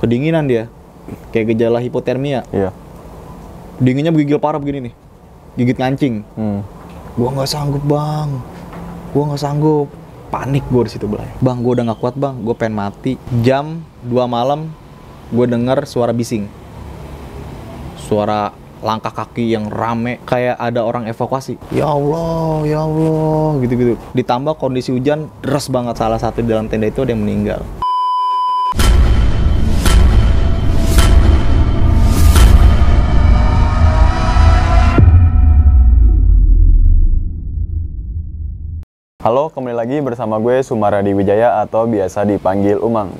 kedinginan dia. Kayak gejala hipotermia. Iya. dinginnya menggigil parah begini nih. Gigit ngancing. Hmm. gua nggak sanggup bang. Gua nggak sanggup. Panik gua di situ belai bang gua udah nggak kuat bang. Gua pengen mati. Jam 2 malam gua denger suara bising. Suara langkah kaki yang rame kayak ada orang evakuasi. Ya Allah ya Allah gitu-gitu. Ditambah kondisi hujan deras banget. Salah satu di dalam tenda itu ada yang meninggal Halo, kembali lagi bersama gue Sumaradi Wijaya atau biasa dipanggil Umang.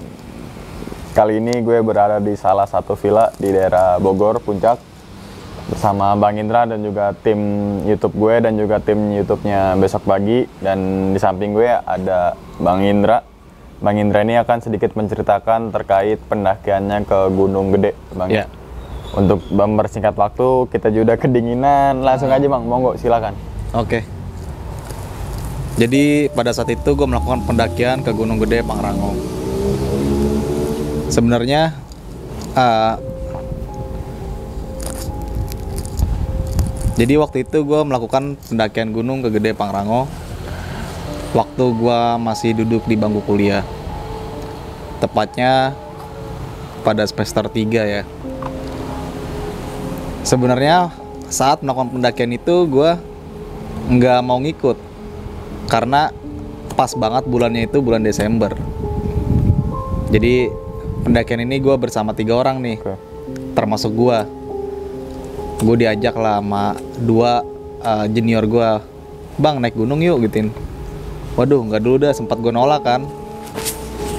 Kali ini gue berada di salah satu villa di daerah Bogor, Puncak bersama Bang Indra dan juga tim YouTube gue dan juga tim YouTube-nya besok pagi dan di samping gue ada Bang Indra. Bang Indra ini akan sedikit menceritakan terkait pendakiannya ke Gunung Gede, Bang. Ya. Untuk mempersingkat waktu, kita juga kedinginan. Langsung aja, Bang. Monggo, silakan. Oke. Jadi pada saat itu gue melakukan pendakian ke Gunung Gede Pangrango. Sebenarnya eh, jadi waktu itu gue melakukan pendakian gunung ke Gede Pangrango. Waktu gue masih duduk di bangku kuliah. Tepatnya pada semester 3 ya. Sebenarnya saat melakukan pendakian itu gue nggak mau ngikut karena pas banget bulannya itu bulan Desember. Jadi pendakian ini gue bersama tiga orang nih, Oke. termasuk gue. Gue diajak lah sama dua uh, junior gue, bang naik gunung yuk gituin. Waduh nggak dulu dah sempat gue nolak kan.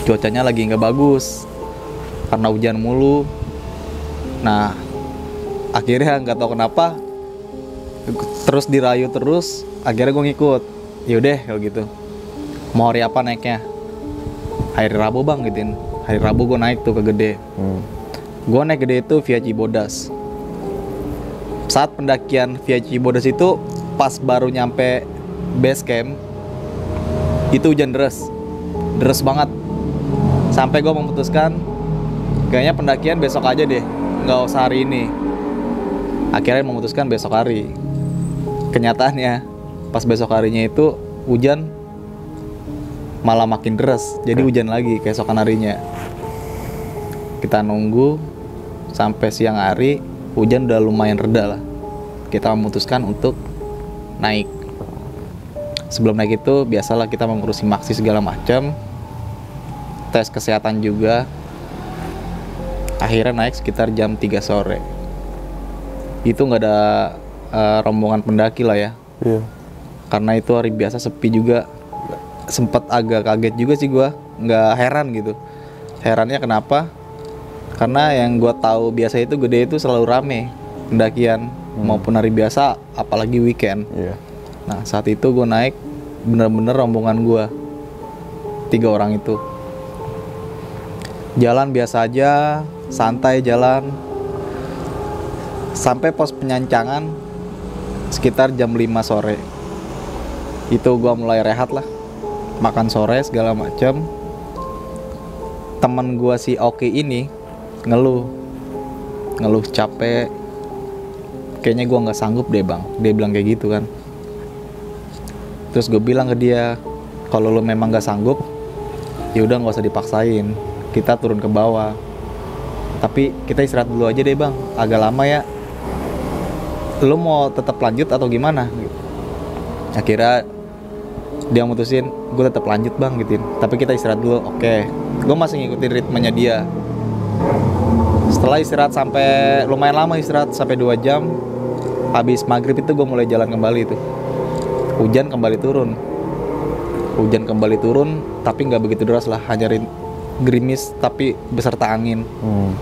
Cuacanya lagi nggak bagus karena hujan mulu. Nah akhirnya nggak tahu kenapa terus dirayu terus akhirnya gue ngikut yaudah kalau gitu. Mau hari apa naiknya? Hari Rabu bang gituin. Hari Rabu gue naik tuh ke gede. Hmm. gue naik gede itu via Cibodas. Saat pendakian via Cibodas itu pas baru nyampe base camp itu hujan deras. Deras banget. Sampai gue memutuskan kayaknya pendakian besok aja deh. Nggak usah hari ini. Akhirnya memutuskan besok hari. Kenyataannya pas besok harinya itu hujan malah makin deras. Jadi hujan lagi keesokan harinya. Kita nunggu sampai siang hari hujan udah lumayan reda lah. Kita memutuskan untuk naik. Sebelum naik itu biasalah kita mengurusi maksi segala macam tes kesehatan juga. Akhirnya naik sekitar jam 3 sore. Itu nggak ada eh, rombongan pendaki lah ya. Iya. Karena itu hari biasa sepi juga. Sempat agak kaget juga sih gua. Nggak heran gitu. Herannya kenapa? Karena yang gua tahu biasa itu gede itu selalu rame. Pendakian maupun hari biasa apalagi weekend. Iya. nah saat itu gue naik bener-bener rombongan gua. Tiga orang itu. Jalan biasa aja santai jalan. Sampai pos penyancangan sekitar jam 5 sore itu gua mulai rehat lah. Makan sore segala macam temen gua si Oki ini ngeluh. Ngeluh capek. Kayaknya gua nggak sanggup deh bang. Dia bilang kayak gitu kan. Terus gue bilang ke dia kalau lo memang nggak sanggup ya udah nggak usah dipaksain. Kita turun ke bawah. Tapi kita istirahat dulu aja deh bang. Agak lama ya. Lo mau tetap lanjut atau gimana? Akhirnya dia mutusin gue tetap lanjut bang gituin. Tapi kita istirahat dulu oke. Gue masih ngikutin ritmenya dia. Setelah istirahat sampai lumayan lama istirahat sampai 2 jam habis maghrib itu gue mulai jalan kembali itu hujan kembali turun. Hujan kembali turun tapi nggak begitu deras lah hanya gerimis tapi beserta angin. Hmm.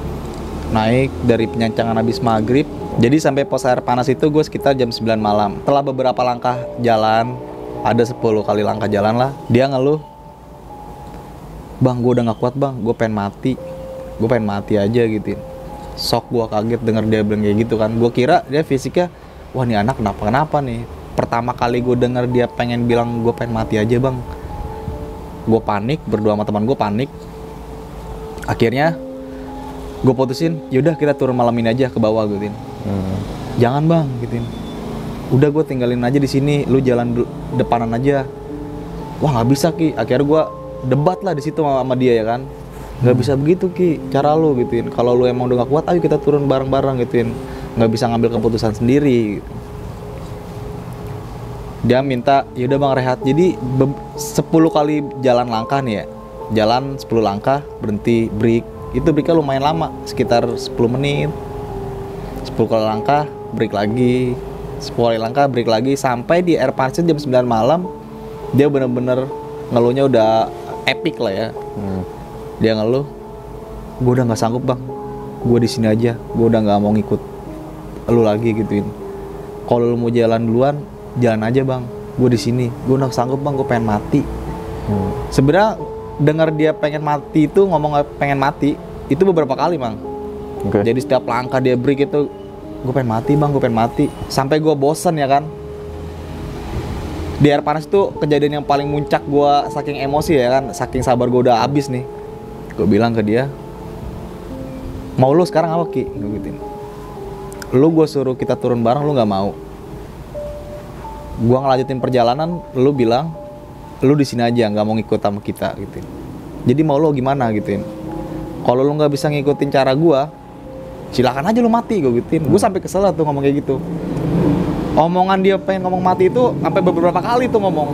naik dari penyancangan habis maghrib jadi sampai pos air panas itu gue sekitar jam 9 malam. Setelah beberapa langkah jalan ada 10 kali langkah jalan lah. Dia ngeluh bang gue udah nggak kuat bang. Gue pengen mati. Gue pengen mati aja gitu. Sok gue kaget denger dia bilang kayak gitu kan. Gue kira dia fisiknya wah nih anak kenapa kenapa nih? Pertama kali gue denger dia pengen bilang gue pengen mati aja bang. Gue panik berdua sama teman gue panik. Akhirnya gue putusin yaudah kita turun malam ini aja ke bawah gituin Hmm. jangan bang gituin udah gue tinggalin aja di sini lu jalan depanan aja. Wah nggak bisa ki. Akhirnya gue debat lah di situ sama, sama dia ya kan. Nggak bisa begitu ki cara lu gituin. Kalau lu emang udah gak kuat ayo kita turun bareng-bareng gituin. Nggak bisa ngambil keputusan sendiri gitu. dia minta yaudah bang rehat. Jadi be- 10 kali jalan langkah nih ya. Jalan 10 langkah berhenti break. Itu breaknya lumayan lama sekitar 10 menit. 10 kali langkah break lagi 10 kali langkah break lagi. Sampai di air panas jam 9 malam dia bener-bener ngeluhnya udah epic lah ya. Hmm. dia ngeluh gue udah nggak sanggup bang. Gue di sini aja. Gue udah nggak mau ngikut lu lagi gituin. Kalau lu mau jalan duluan jalan aja bang. Gue di sini. Gue udah sanggup bang. Gue pengen mati. Hmm. sebenarnya dengar dia pengen mati itu ngomong pengen mati itu beberapa kali bang Oke. jadi setiap langkah dia break itu gue pengen mati bang gue pengen mati. Sampai gue bosen ya kan? Di air panas itu kejadian yang paling muncak gue saking emosi ya kan? Saking sabar gue udah habis nih. Gue bilang ke dia mau lu sekarang apa ki? Gue gituin. Lu gue suruh kita turun bareng lu nggak mau. Gue ngelanjutin perjalanan lu bilang lu di sini aja nggak mau ngikut sama kita gitu jadi mau lu gimana? gituin. Kalau lu nggak bisa ngikutin cara gua silakan aja lu mati gue gituin. Gue sampai kesel tuh ngomong kayak gitu. Omongan dia pengen ngomong mati itu sampai beberapa kali tuh ngomong.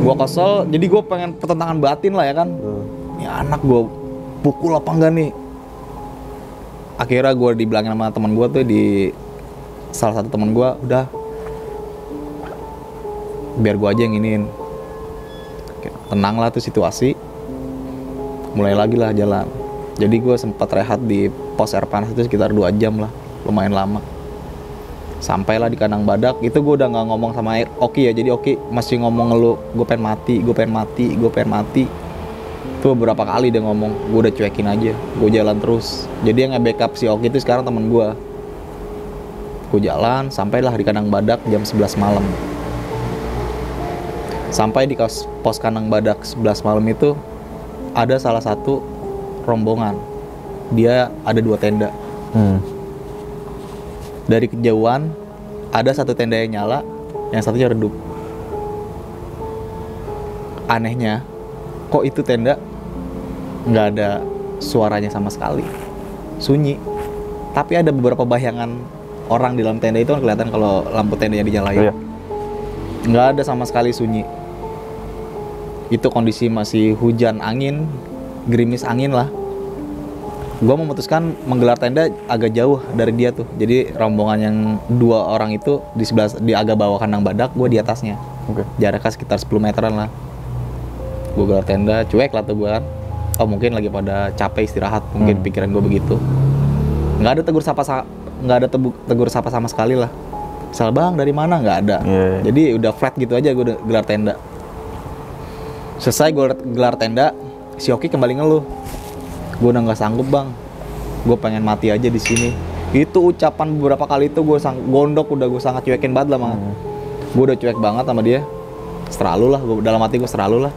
Gua kesel jadi gue pengen pertentangan batin lah ya kan. Hmm. ini anak gue pukul apa enggak nih? Akhirnya gue dibilangin sama teman gue tuh di salah satu teman gue udah biar gue aja yang iniin. Oke, tenang lah tuh situasi. Mulai lagi lah jalan jadi gue sempat rehat di pos air panas itu sekitar dua jam lah lumayan lama. Sampailah di kandang badak itu gue udah nggak ngomong sama Oki ya. Jadi Oki masih ngomong ngeluh gue pengen mati gue pengen mati gue pengen mati. Itu beberapa kali dia ngomong gue udah cuekin aja gue jalan terus. Jadi yang nge-backup si Oki itu sekarang temen gue gue jalan sampailah di kandang badak jam 11 malam. Sampai di pos kandang badak 11 malam itu ada salah satu rombongan dia ada dua tenda. Hmm. dari kejauhan ada satu tenda yang nyala yang satunya redup. Anehnya kok itu tenda nggak ada suaranya sama sekali? Sunyi. Tapi ada beberapa bayangan orang di dalam tenda itu kan kelihatan kalau lampu tendanya dinyalain. Iya. nggak ada sama sekali sunyi. Itu kondisi masih hujan angin gerimis angin lah gua memutuskan menggelar tenda agak jauh dari dia tuh. Jadi rombongan yang dua orang itu di sebelah di agak bawah kandang badak gue di atasnya. Oke. jaraknya sekitar 10 meteran lah. Gue gelar tenda cuek lah tuh gue kan. Oh mungkin lagi pada capek istirahat mungkin Hmm. pikiran gue begitu. Nggak ada tegur sapa sa- nggak ada tebu- tegur sapa sama sekali lah. Misal bang dari mana? Nggak ada. Iya, iya. jadi udah flat gitu aja gue gelar tenda. Selesai gue gelar tenda si Oki kembali ngeluh gue udah nggak sanggup bang. Gue pengen mati aja di sini. Itu ucapan beberapa kali itu gue sang gondok udah gue sangat cuekin banget lah mah Hmm. gue udah cuek banget sama dia. Selalu lah gua, dalam hati gue selalu lah.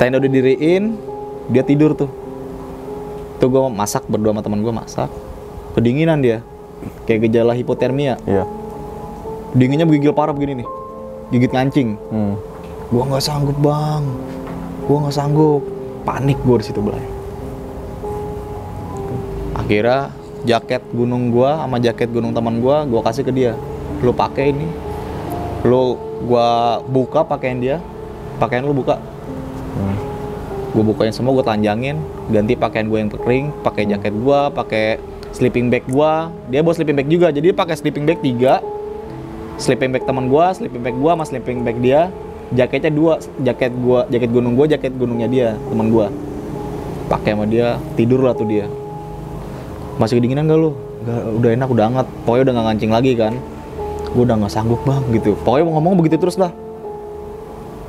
Tenda udah diriin dia tidur tuh. Tuh gue masak berdua sama teman gue masak. Kedinginan dia. Kayak gejala hipotermia. Iya. dinginnya menggigil parah begini nih. Gigit ngancing. Hmm. gua nggak sanggup bang. Gua nggak sanggup. Panik gue di situ belai akhirnya jaket gunung gua sama jaket gunung teman gua gua kasih ke dia. Lu pakai ini. Lu gua buka pakaian dia. Pakaian lu buka. Hmm. gue bukain semua gue telanjangin. Ganti pakaian gue yang kering pakai jaket gue pakai sleeping bag gue dia bawa sleeping bag juga jadi pakai sleeping bag tiga. Sleeping bag teman gue sleeping bag gue sama sleeping bag dia. Jaketnya dua jaket gua jaket gunung gue jaket gunungnya dia teman gue pakai sama dia tidur lah tuh dia masih kedinginan gak lu? Gak, udah enak udah hangat. Pokoknya udah gak ngancing lagi kan. Gue udah nggak sanggup bang gitu. Pokoknya mau ngomong begitu terus lah.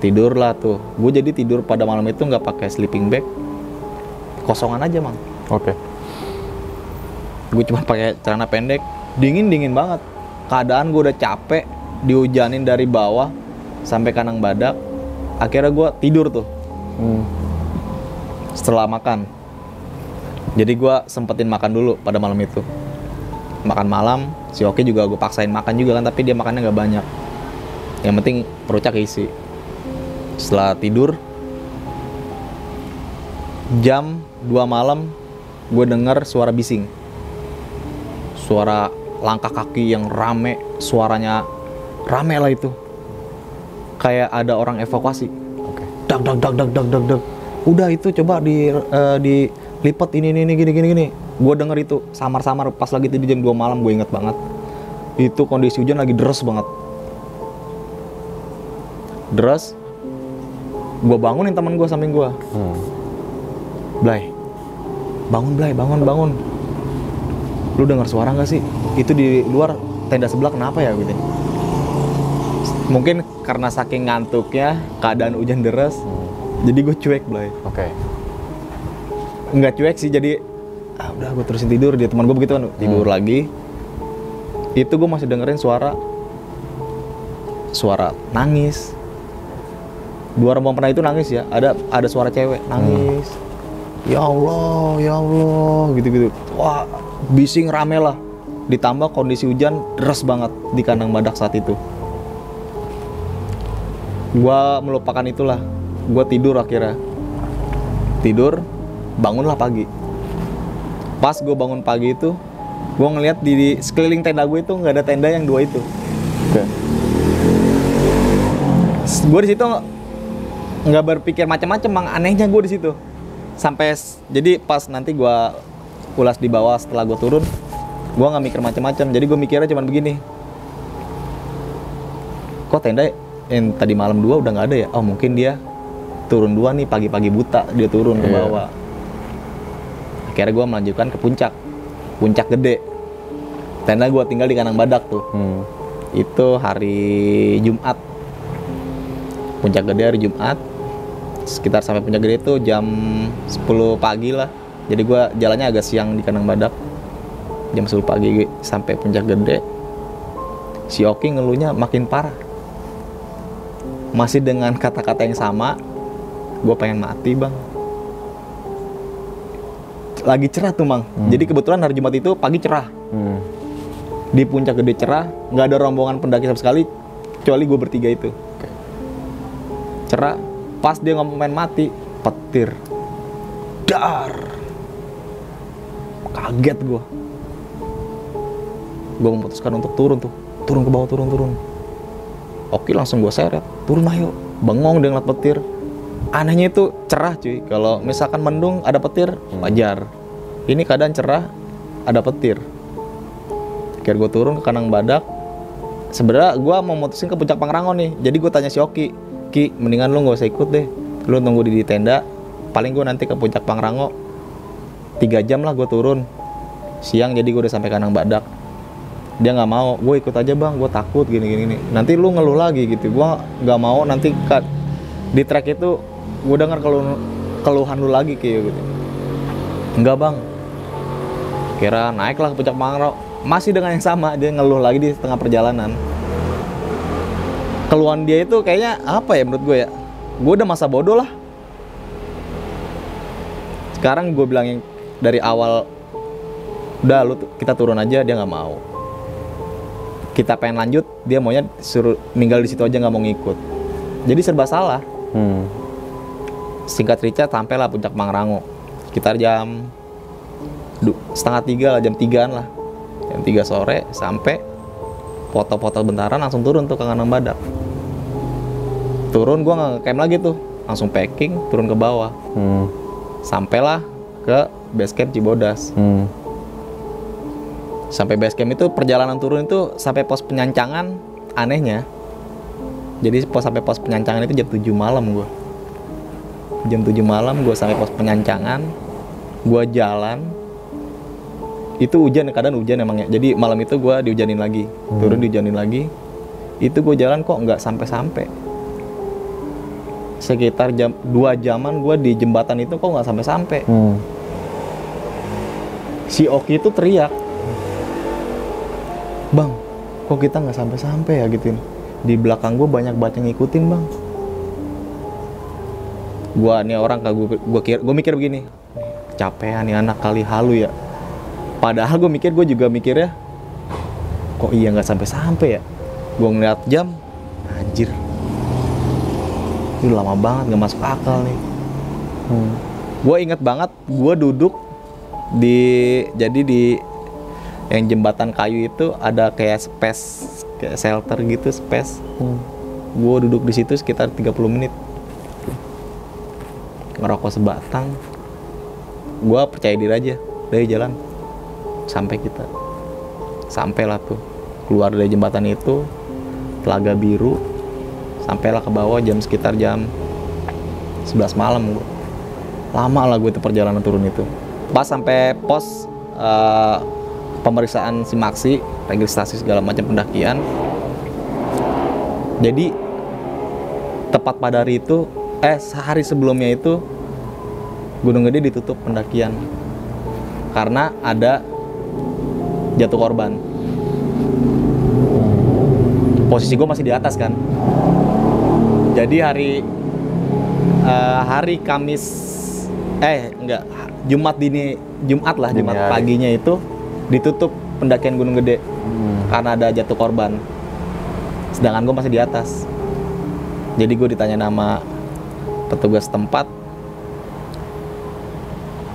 Tidur lah tuh. Gue jadi tidur pada malam itu nggak pakai sleeping bag. Kosongan aja mang. Oke. gue cuma pakai celana pendek. Dingin dingin banget. Keadaan gue udah capek. Dihujanin dari bawah sampai kandang badak. Akhirnya gue tidur tuh. Hmm. setelah makan jadi gua sempetin makan dulu pada malam itu. Makan malam si Oki juga gue paksain makan juga kan tapi dia makannya nggak banyak. Yang penting perutnya keisi. Setelah tidur jam 2 malam gue denger suara bising. Suara langkah kaki yang rame suaranya rame lah itu. Kayak ada orang evakuasi. Oke. dak dak dak dak dak dak dak udah itu coba di eh, dilipat ini ini ini gini gini gini. Gue denger itu samar samar pas lagi itu di jam 2 malam gue inget banget. Itu kondisi hujan lagi deras banget. Deras gue bangunin teman gue samping gue Hmm. Blay. Bangun Blay. Bangun bangun. Lu dengar suara nggak sih? Itu di luar tenda sebelah kenapa ya gitu? Mungkin karena saking ngantuknya keadaan hujan deras Hmm. jadi gue cuek Blay. Oke. Nggak cuek sih jadi ah udah gue terusin tidur. Dia teman gue begitu kan tidur lagi. Itu gue masih dengerin suara suara nangis. Dua rombongan pernah itu nangis ya ada ada suara cewek nangis. Ya Allah ya Allah gitu gitu wah bising rame lah. Ditambah kondisi hujan deras banget di kandang badak saat itu. Gua melupakan itulah. Gua tidur akhirnya. Tidur bangunlah pagi. Pas gue bangun pagi itu gue ngeliat di, di sekeliling tenda gue itu nggak ada tenda yang dua itu. Oke. gue di situ nggak berpikir macam-macam bang anehnya gue di situ. Sampai jadi pas nanti gue ulas di bawah setelah gue turun gue nggak mikir macam-macam. Jadi gue mikirnya cuman begini. Kok tenda yang tadi malam dua udah nggak ada ya? Oh mungkin dia turun dua nih pagi-pagi buta dia turun ke Iya. bawah akhirnya gue melanjutkan ke puncak. Puncak gede. Tenda gue tinggal di kandang badak tuh. Hmm. itu hari Jumat. Puncak gede hari Jumat. Sekitar sampai puncak gede itu jam 10 pagi lah. Jadi gua jalannya agak siang di kandang badak. Jam 10 pagi sampai puncak gede. Si Oki ngeluhnya makin parah. Masih dengan kata-kata yang sama gue pengen mati bang lagi cerah tuh mang. Jadi kebetulan hari Jumat itu pagi cerah. Hmm. di puncak gede cerah nggak ada rombongan pendaki sama sekali kecuali gue bertiga itu. Cerah pas dia ngomong main mati petir. Dar. Kaget gue gue memutuskan untuk turun tuh. Turun ke bawah turun turun. Oke langsung gue seret. Turun ayo. Bengong dia ngeliat petir anehnya itu cerah cuy. Kalau misalkan mendung ada petir wajar. Ini keadaan cerah ada petir. Akhirnya gue turun ke kandang badak. Sebenarnya gue mau mutusin ke puncak Pangrango nih. Jadi gue tanya si Oki Ki mendingan lu nggak usah ikut deh. Lu tunggu di, tenda. Paling gue nanti ke puncak Pangrango. Tiga jam lah gue turun. Siang jadi gue udah sampai kandang badak. Dia nggak mau. Gue ikut aja bang. Gue takut gini gini nanti lu ngeluh lagi gitu. Gue nggak mau nanti di trek itu gue dengar kalau keluhan lu lagi kayak gitu. Enggak bang. Kira naiklah ke puncak Pangrango masih dengan yang sama dia ngeluh lagi di tengah perjalanan. Keluhan dia itu kayaknya apa ya menurut gue ya? Gue udah masa bodoh lah. Sekarang gue bilangin dari awal udah lu kita turun aja dia nggak mau. Kita pengen lanjut dia maunya suruh ninggal di situ aja nggak mau ngikut. Jadi serba salah. Hmm. Singkat cerita sampailah puncak Pangrango sekitar jam setengah tiga lah jam tigaan lah. Jam tiga sore sampai foto-foto bentaran langsung turun tuh ke kandang badak. Turun gua nggak ngecamp lagi tuh. Langsung packing turun ke bawah. Hmm. sampailah ke base camp Cibodas. Hmm. sampai base camp itu perjalanan turun itu sampai pos penyancangan anehnya. Jadi pos sampai pos penyancangan itu jam 7 malam gua jam 7 malam gua sampai pos penyancangan gua jalan. Itu hujan kadang hujan emangnya jadi malam itu gua dihujanin lagi turun dihujanin lagi. Itu gue jalan kok nggak sampai-sampai. Sekitar jam 2 jaman gua di jembatan itu kok nggak sampai-sampai. Hmm. si Oki itu teriak bang kok kita nggak sampai-sampai ya? Gituin. Di belakang gue banyak banget yang ngikutin bang gua nih orang kagak gue gua kira gue mikir begini. Kecapean nih anak kali halu ya. Padahal gue mikir gue juga mikirnya kok iya nggak sampai sampai ya? Gue ngeliat jam anjir. Ini lama banget nggak masuk akal nih. Hmm. gue inget banget gue duduk di jadi di yang jembatan kayu itu ada kayak space kayak shelter gitu space. Hmm. gue duduk di situ sekitar 30 menit ngerokok sebatang. Gue percaya diri aja dari jalan. Sampai kita. Sampailah tuh. Keluar dari jembatan itu telaga biru. Sampailah ke bawah jam sekitar jam 11 malam gua. Lama lah gue itu perjalanan turun itu. Pas sampai pos eh, pemeriksaan simaksi registrasi segala macam pendakian. Jadi tepat pada hari itu eh sehari sebelumnya itu Gunung Gede ditutup pendakian karena ada jatuh korban posisi gue masih di atas kan jadi hari eh, hari Kamis eh enggak Jumat dini Jumat lah Dini Jumat hari. paginya itu ditutup pendakian Gunung Gede Hmm. karena ada jatuh korban sedangkan gue masih di atas jadi gue ditanya nama petugas tempat.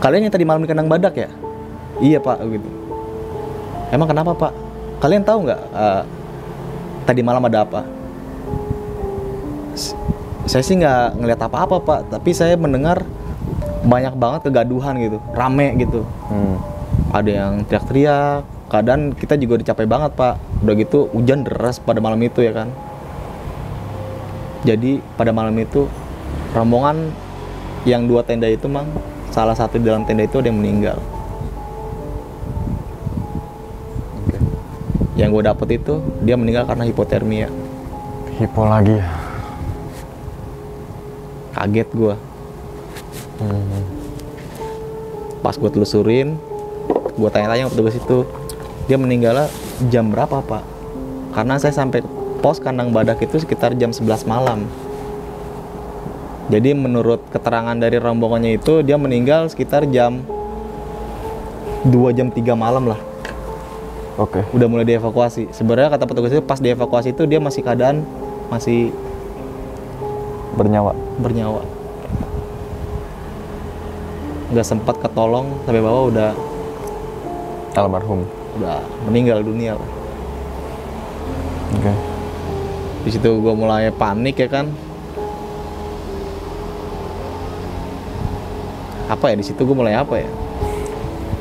Kalian yang tadi malam di kandang badak ya? Iya pak gitu. Emang kenapa pak? Kalian tahu nggak eh, tadi malam ada apa? Saya sih nggak ngeliat apa-apa pak. Tapi saya mendengar banyak banget kegaduhan gitu rame gitu. Hmm. ada yang teriak-teriak. Keadaan kita juga dicapai banget pak. Udah gitu hujan deras pada malam itu ya kan? Jadi pada malam itu rombongan yang dua tenda itu mang salah satu di dalam tenda itu ada yang meninggal Oke. yang gue dapet itu dia meninggal karena hipotermia Hipo lagi ya. kaget gue Hmm. pas gue telusurin gue tanya-tanya ke petugas itu dia meninggalnya jam berapa pak karena saya sampai pos kandang badak itu sekitar jam 11 malam jadi menurut keterangan dari rombongannya itu dia meninggal sekitar jam 2 jam 3 malam lah Oke. udah mulai dievakuasi sebenarnya kata petugas itu pas dievakuasi itu dia masih keadaan masih Bernyawa. bernyawa nggak sempat ketolong sampai bawah udah Almarhum. udah meninggal dunia lah. Oke. di situ gue mulai panik ya kan apa ya di situ gue mulai apa ya?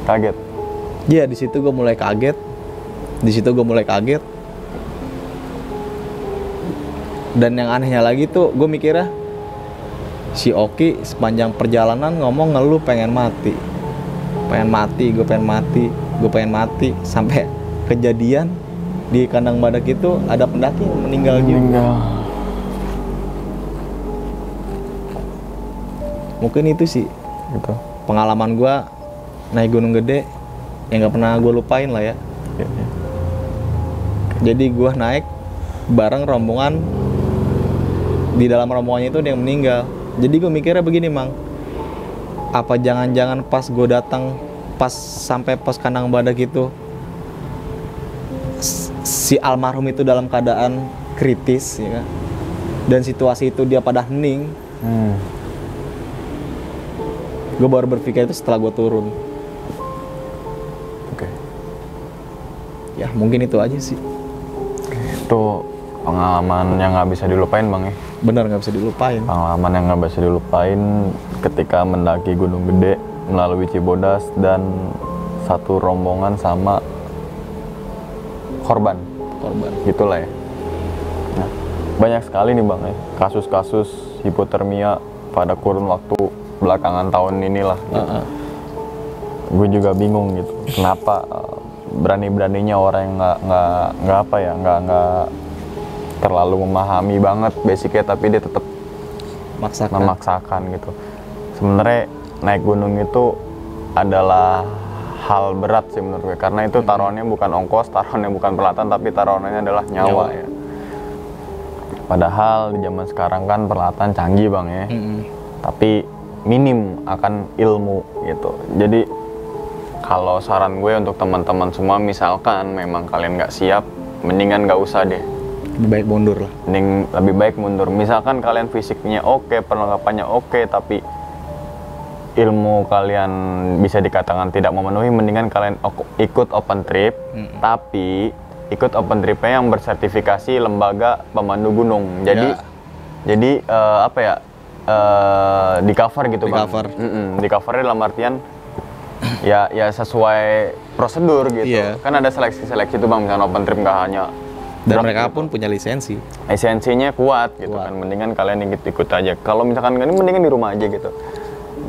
Kaget. Iya di situ gue mulai kaget. Di situ gue mulai kaget. Dan yang anehnya lagi tuh gue mikirnya si Oki sepanjang perjalanan ngomong ngeluh pengen mati. Pengen mati gue pengen mati gue pengen mati. Sampai kejadian di kandang badak itu ada pendaki yang meninggal juga Meninggal. mungkin itu sih Gitu. pengalaman gue naik gunung gede yang nggak pernah gue lupain lah ya Iya, iya. jadi gue naik bareng rombongan di dalam rombongannya itu ada yang meninggal jadi gue mikirnya begini mang apa jangan-jangan pas gue datang pas sampai pos kandang badak itu si almarhum itu dalam keadaan kritis ya kan? dan situasi itu dia pada hening Hmm. Gue baru berpikir itu setelah gue turun Oke. ya mungkin itu aja sih Itu pengalaman yang nggak bisa dilupain bang ya. benar nggak bisa dilupain Pengalaman yang nggak bisa dilupain ketika mendaki Gunung Gede melalui Cibodas dan satu rombongan sama korban. korban Gitulah ya. Nah, banyak sekali nih bang ya kasus-kasus hipotermia pada kurun waktu belakangan tahun inilah. Gitu. Heeh. Gue juga bingung gitu. Kenapa uh, berani-beraninya orang yang nggak nggak nggak apa ya nggak nggak terlalu memahami banget basicnya tapi dia tetap maksakan memaksakan gitu. Sebenarnya naik gunung itu adalah hal berat sih menurut gue karena itu taruhannya bukan ongkos, taruhannya bukan peralatan tapi taruhannya adalah nyawa, Nyawa. ya. Padahal di zaman sekarang kan peralatan canggih bang ya. Mm-mm. Tapi minim akan ilmu gitu. Jadi kalau saran gue untuk teman-teman semua misalkan memang kalian nggak siap mendingan nggak usah deh. Lebih baik mundur lah. Mending lebih baik mundur. Misalkan kalian fisiknya oke perlengkapannya oke tapi ilmu kalian bisa dikatakan tidak memenuhi mendingan kalian ikut open trip Mm-mm. tapi ikut open tripnya yang bersertifikasi lembaga pemandu gunung. Jadi Ya. jadi eh, apa ya eh, di cover gitu Di bang cover. Mm-mm, di cover dalam artian ya ya sesuai prosedur gitu. Iya. kan ada seleksi seleksi tuh bang misalnya open trip nggak hanya dan mereka gitu. pun punya lisensi. Esensinya kuat gitu Kuat. kan. Mendingan kalian ikut-ikut aja. Kalau misalkan ini mendingan di rumah aja gitu.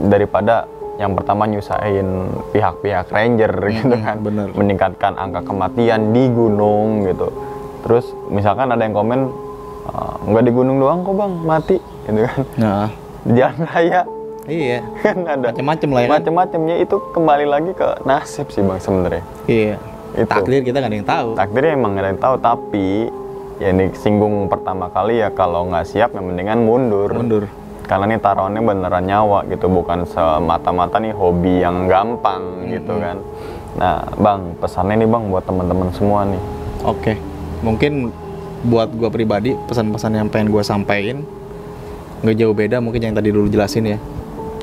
Daripada yang pertama nyusahin pihak-pihak ranger gitu kan. bener. meningkatkan angka kematian di gunung gitu. Terus misalkan ada yang komen "Ah, nggak di gunung doang kok bang. Mati gitu kan. Nah. Di jalan raya. Iya. Kan ada. Macem-macem lah ya. Macem-macemnya itu kembali lagi ke nasib sih bang sebenarnya. Iya. Itu. takdir kita nggak ada yang tahu. Takdirnya emang nggak ada yang tahu tapi ya ini singgung pertama kali ya kalau nggak siap ya mendingan mundur. Mundur. Karena ini taruhannya beneran nyawa gitu bukan semata-mata nih hobi yang gampang gitu kan. Nah bang pesannya nih bang buat teman-teman semua nih. Oke, mungkin buat gua pribadi pesan-pesan yang pengen gua sampaikan nggak jauh beda mungkin yang tadi dulu jelasin ya.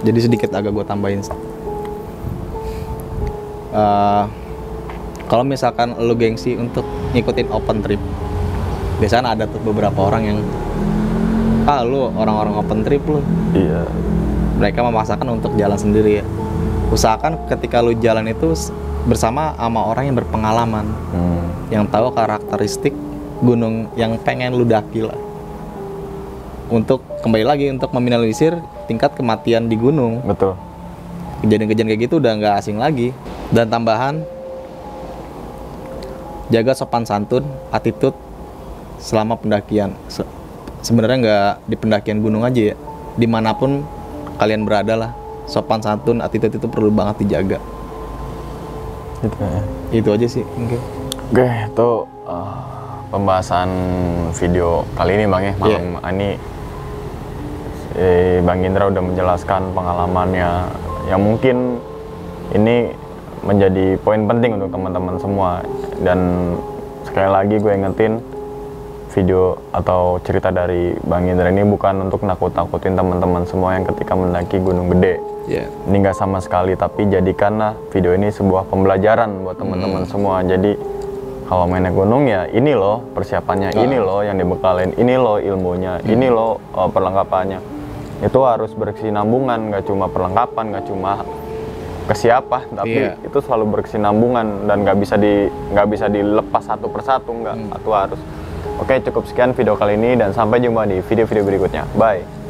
Jadi sedikit agak gua tambahin. Eh, kalau misalkan lu gengsi untuk ngikutin open trip, biasanya ada tuh beberapa orang yang ah lu orang-orang open trip lu iya mereka memaksakan untuk jalan sendiri ya usahakan ketika lu jalan itu bersama sama orang yang berpengalaman hmm. yang tahu karakteristik gunung yang pengen lu daki lah. Untuk kembali lagi untuk meminimalisir tingkat kematian di gunung. Betul. Kejadian-kejadian kayak gitu udah nggak asing lagi. Dan tambahan jaga sopan santun attitude selama pendakian. Se- sebenarnya nggak di pendakian gunung aja ya. Di mana pun kalian berada lah sopan santun attitude itu perlu banget dijaga. Gitu ya. Itu aja sih mungkin Oke, itu uh, pembahasan video kali ini Bang ya. Malam ini eh, Bang Indra udah menjelaskan pengalamannya. Yang mungkin ini menjadi poin penting untuk teman-teman semua. Dan sekali lagi gue ingetin video atau cerita dari Bang Indra ini bukan untuk nakut-nakutin teman-teman semua yang ketika mendaki Gunung Gede. Ya ini nggak sama sekali tapi jadikanlah video ini sebuah pembelajaran buat teman-teman semua. Jadi kalau main naik gunung ya ini loh persiapannya ini loh yang dibekalin ini loh ilmunya ini loh uh, perlengkapannya. Itu harus berkesinambungan nggak cuma perlengkapan nggak cuma ke siapa tapi Iya. itu selalu berkesinambungan dan nggak bisa di nggak bisa dilepas satu persatu nggak. Itu harus. Oke cukup sekian video kali ini dan sampai jumpa di video-video berikutnya. Bye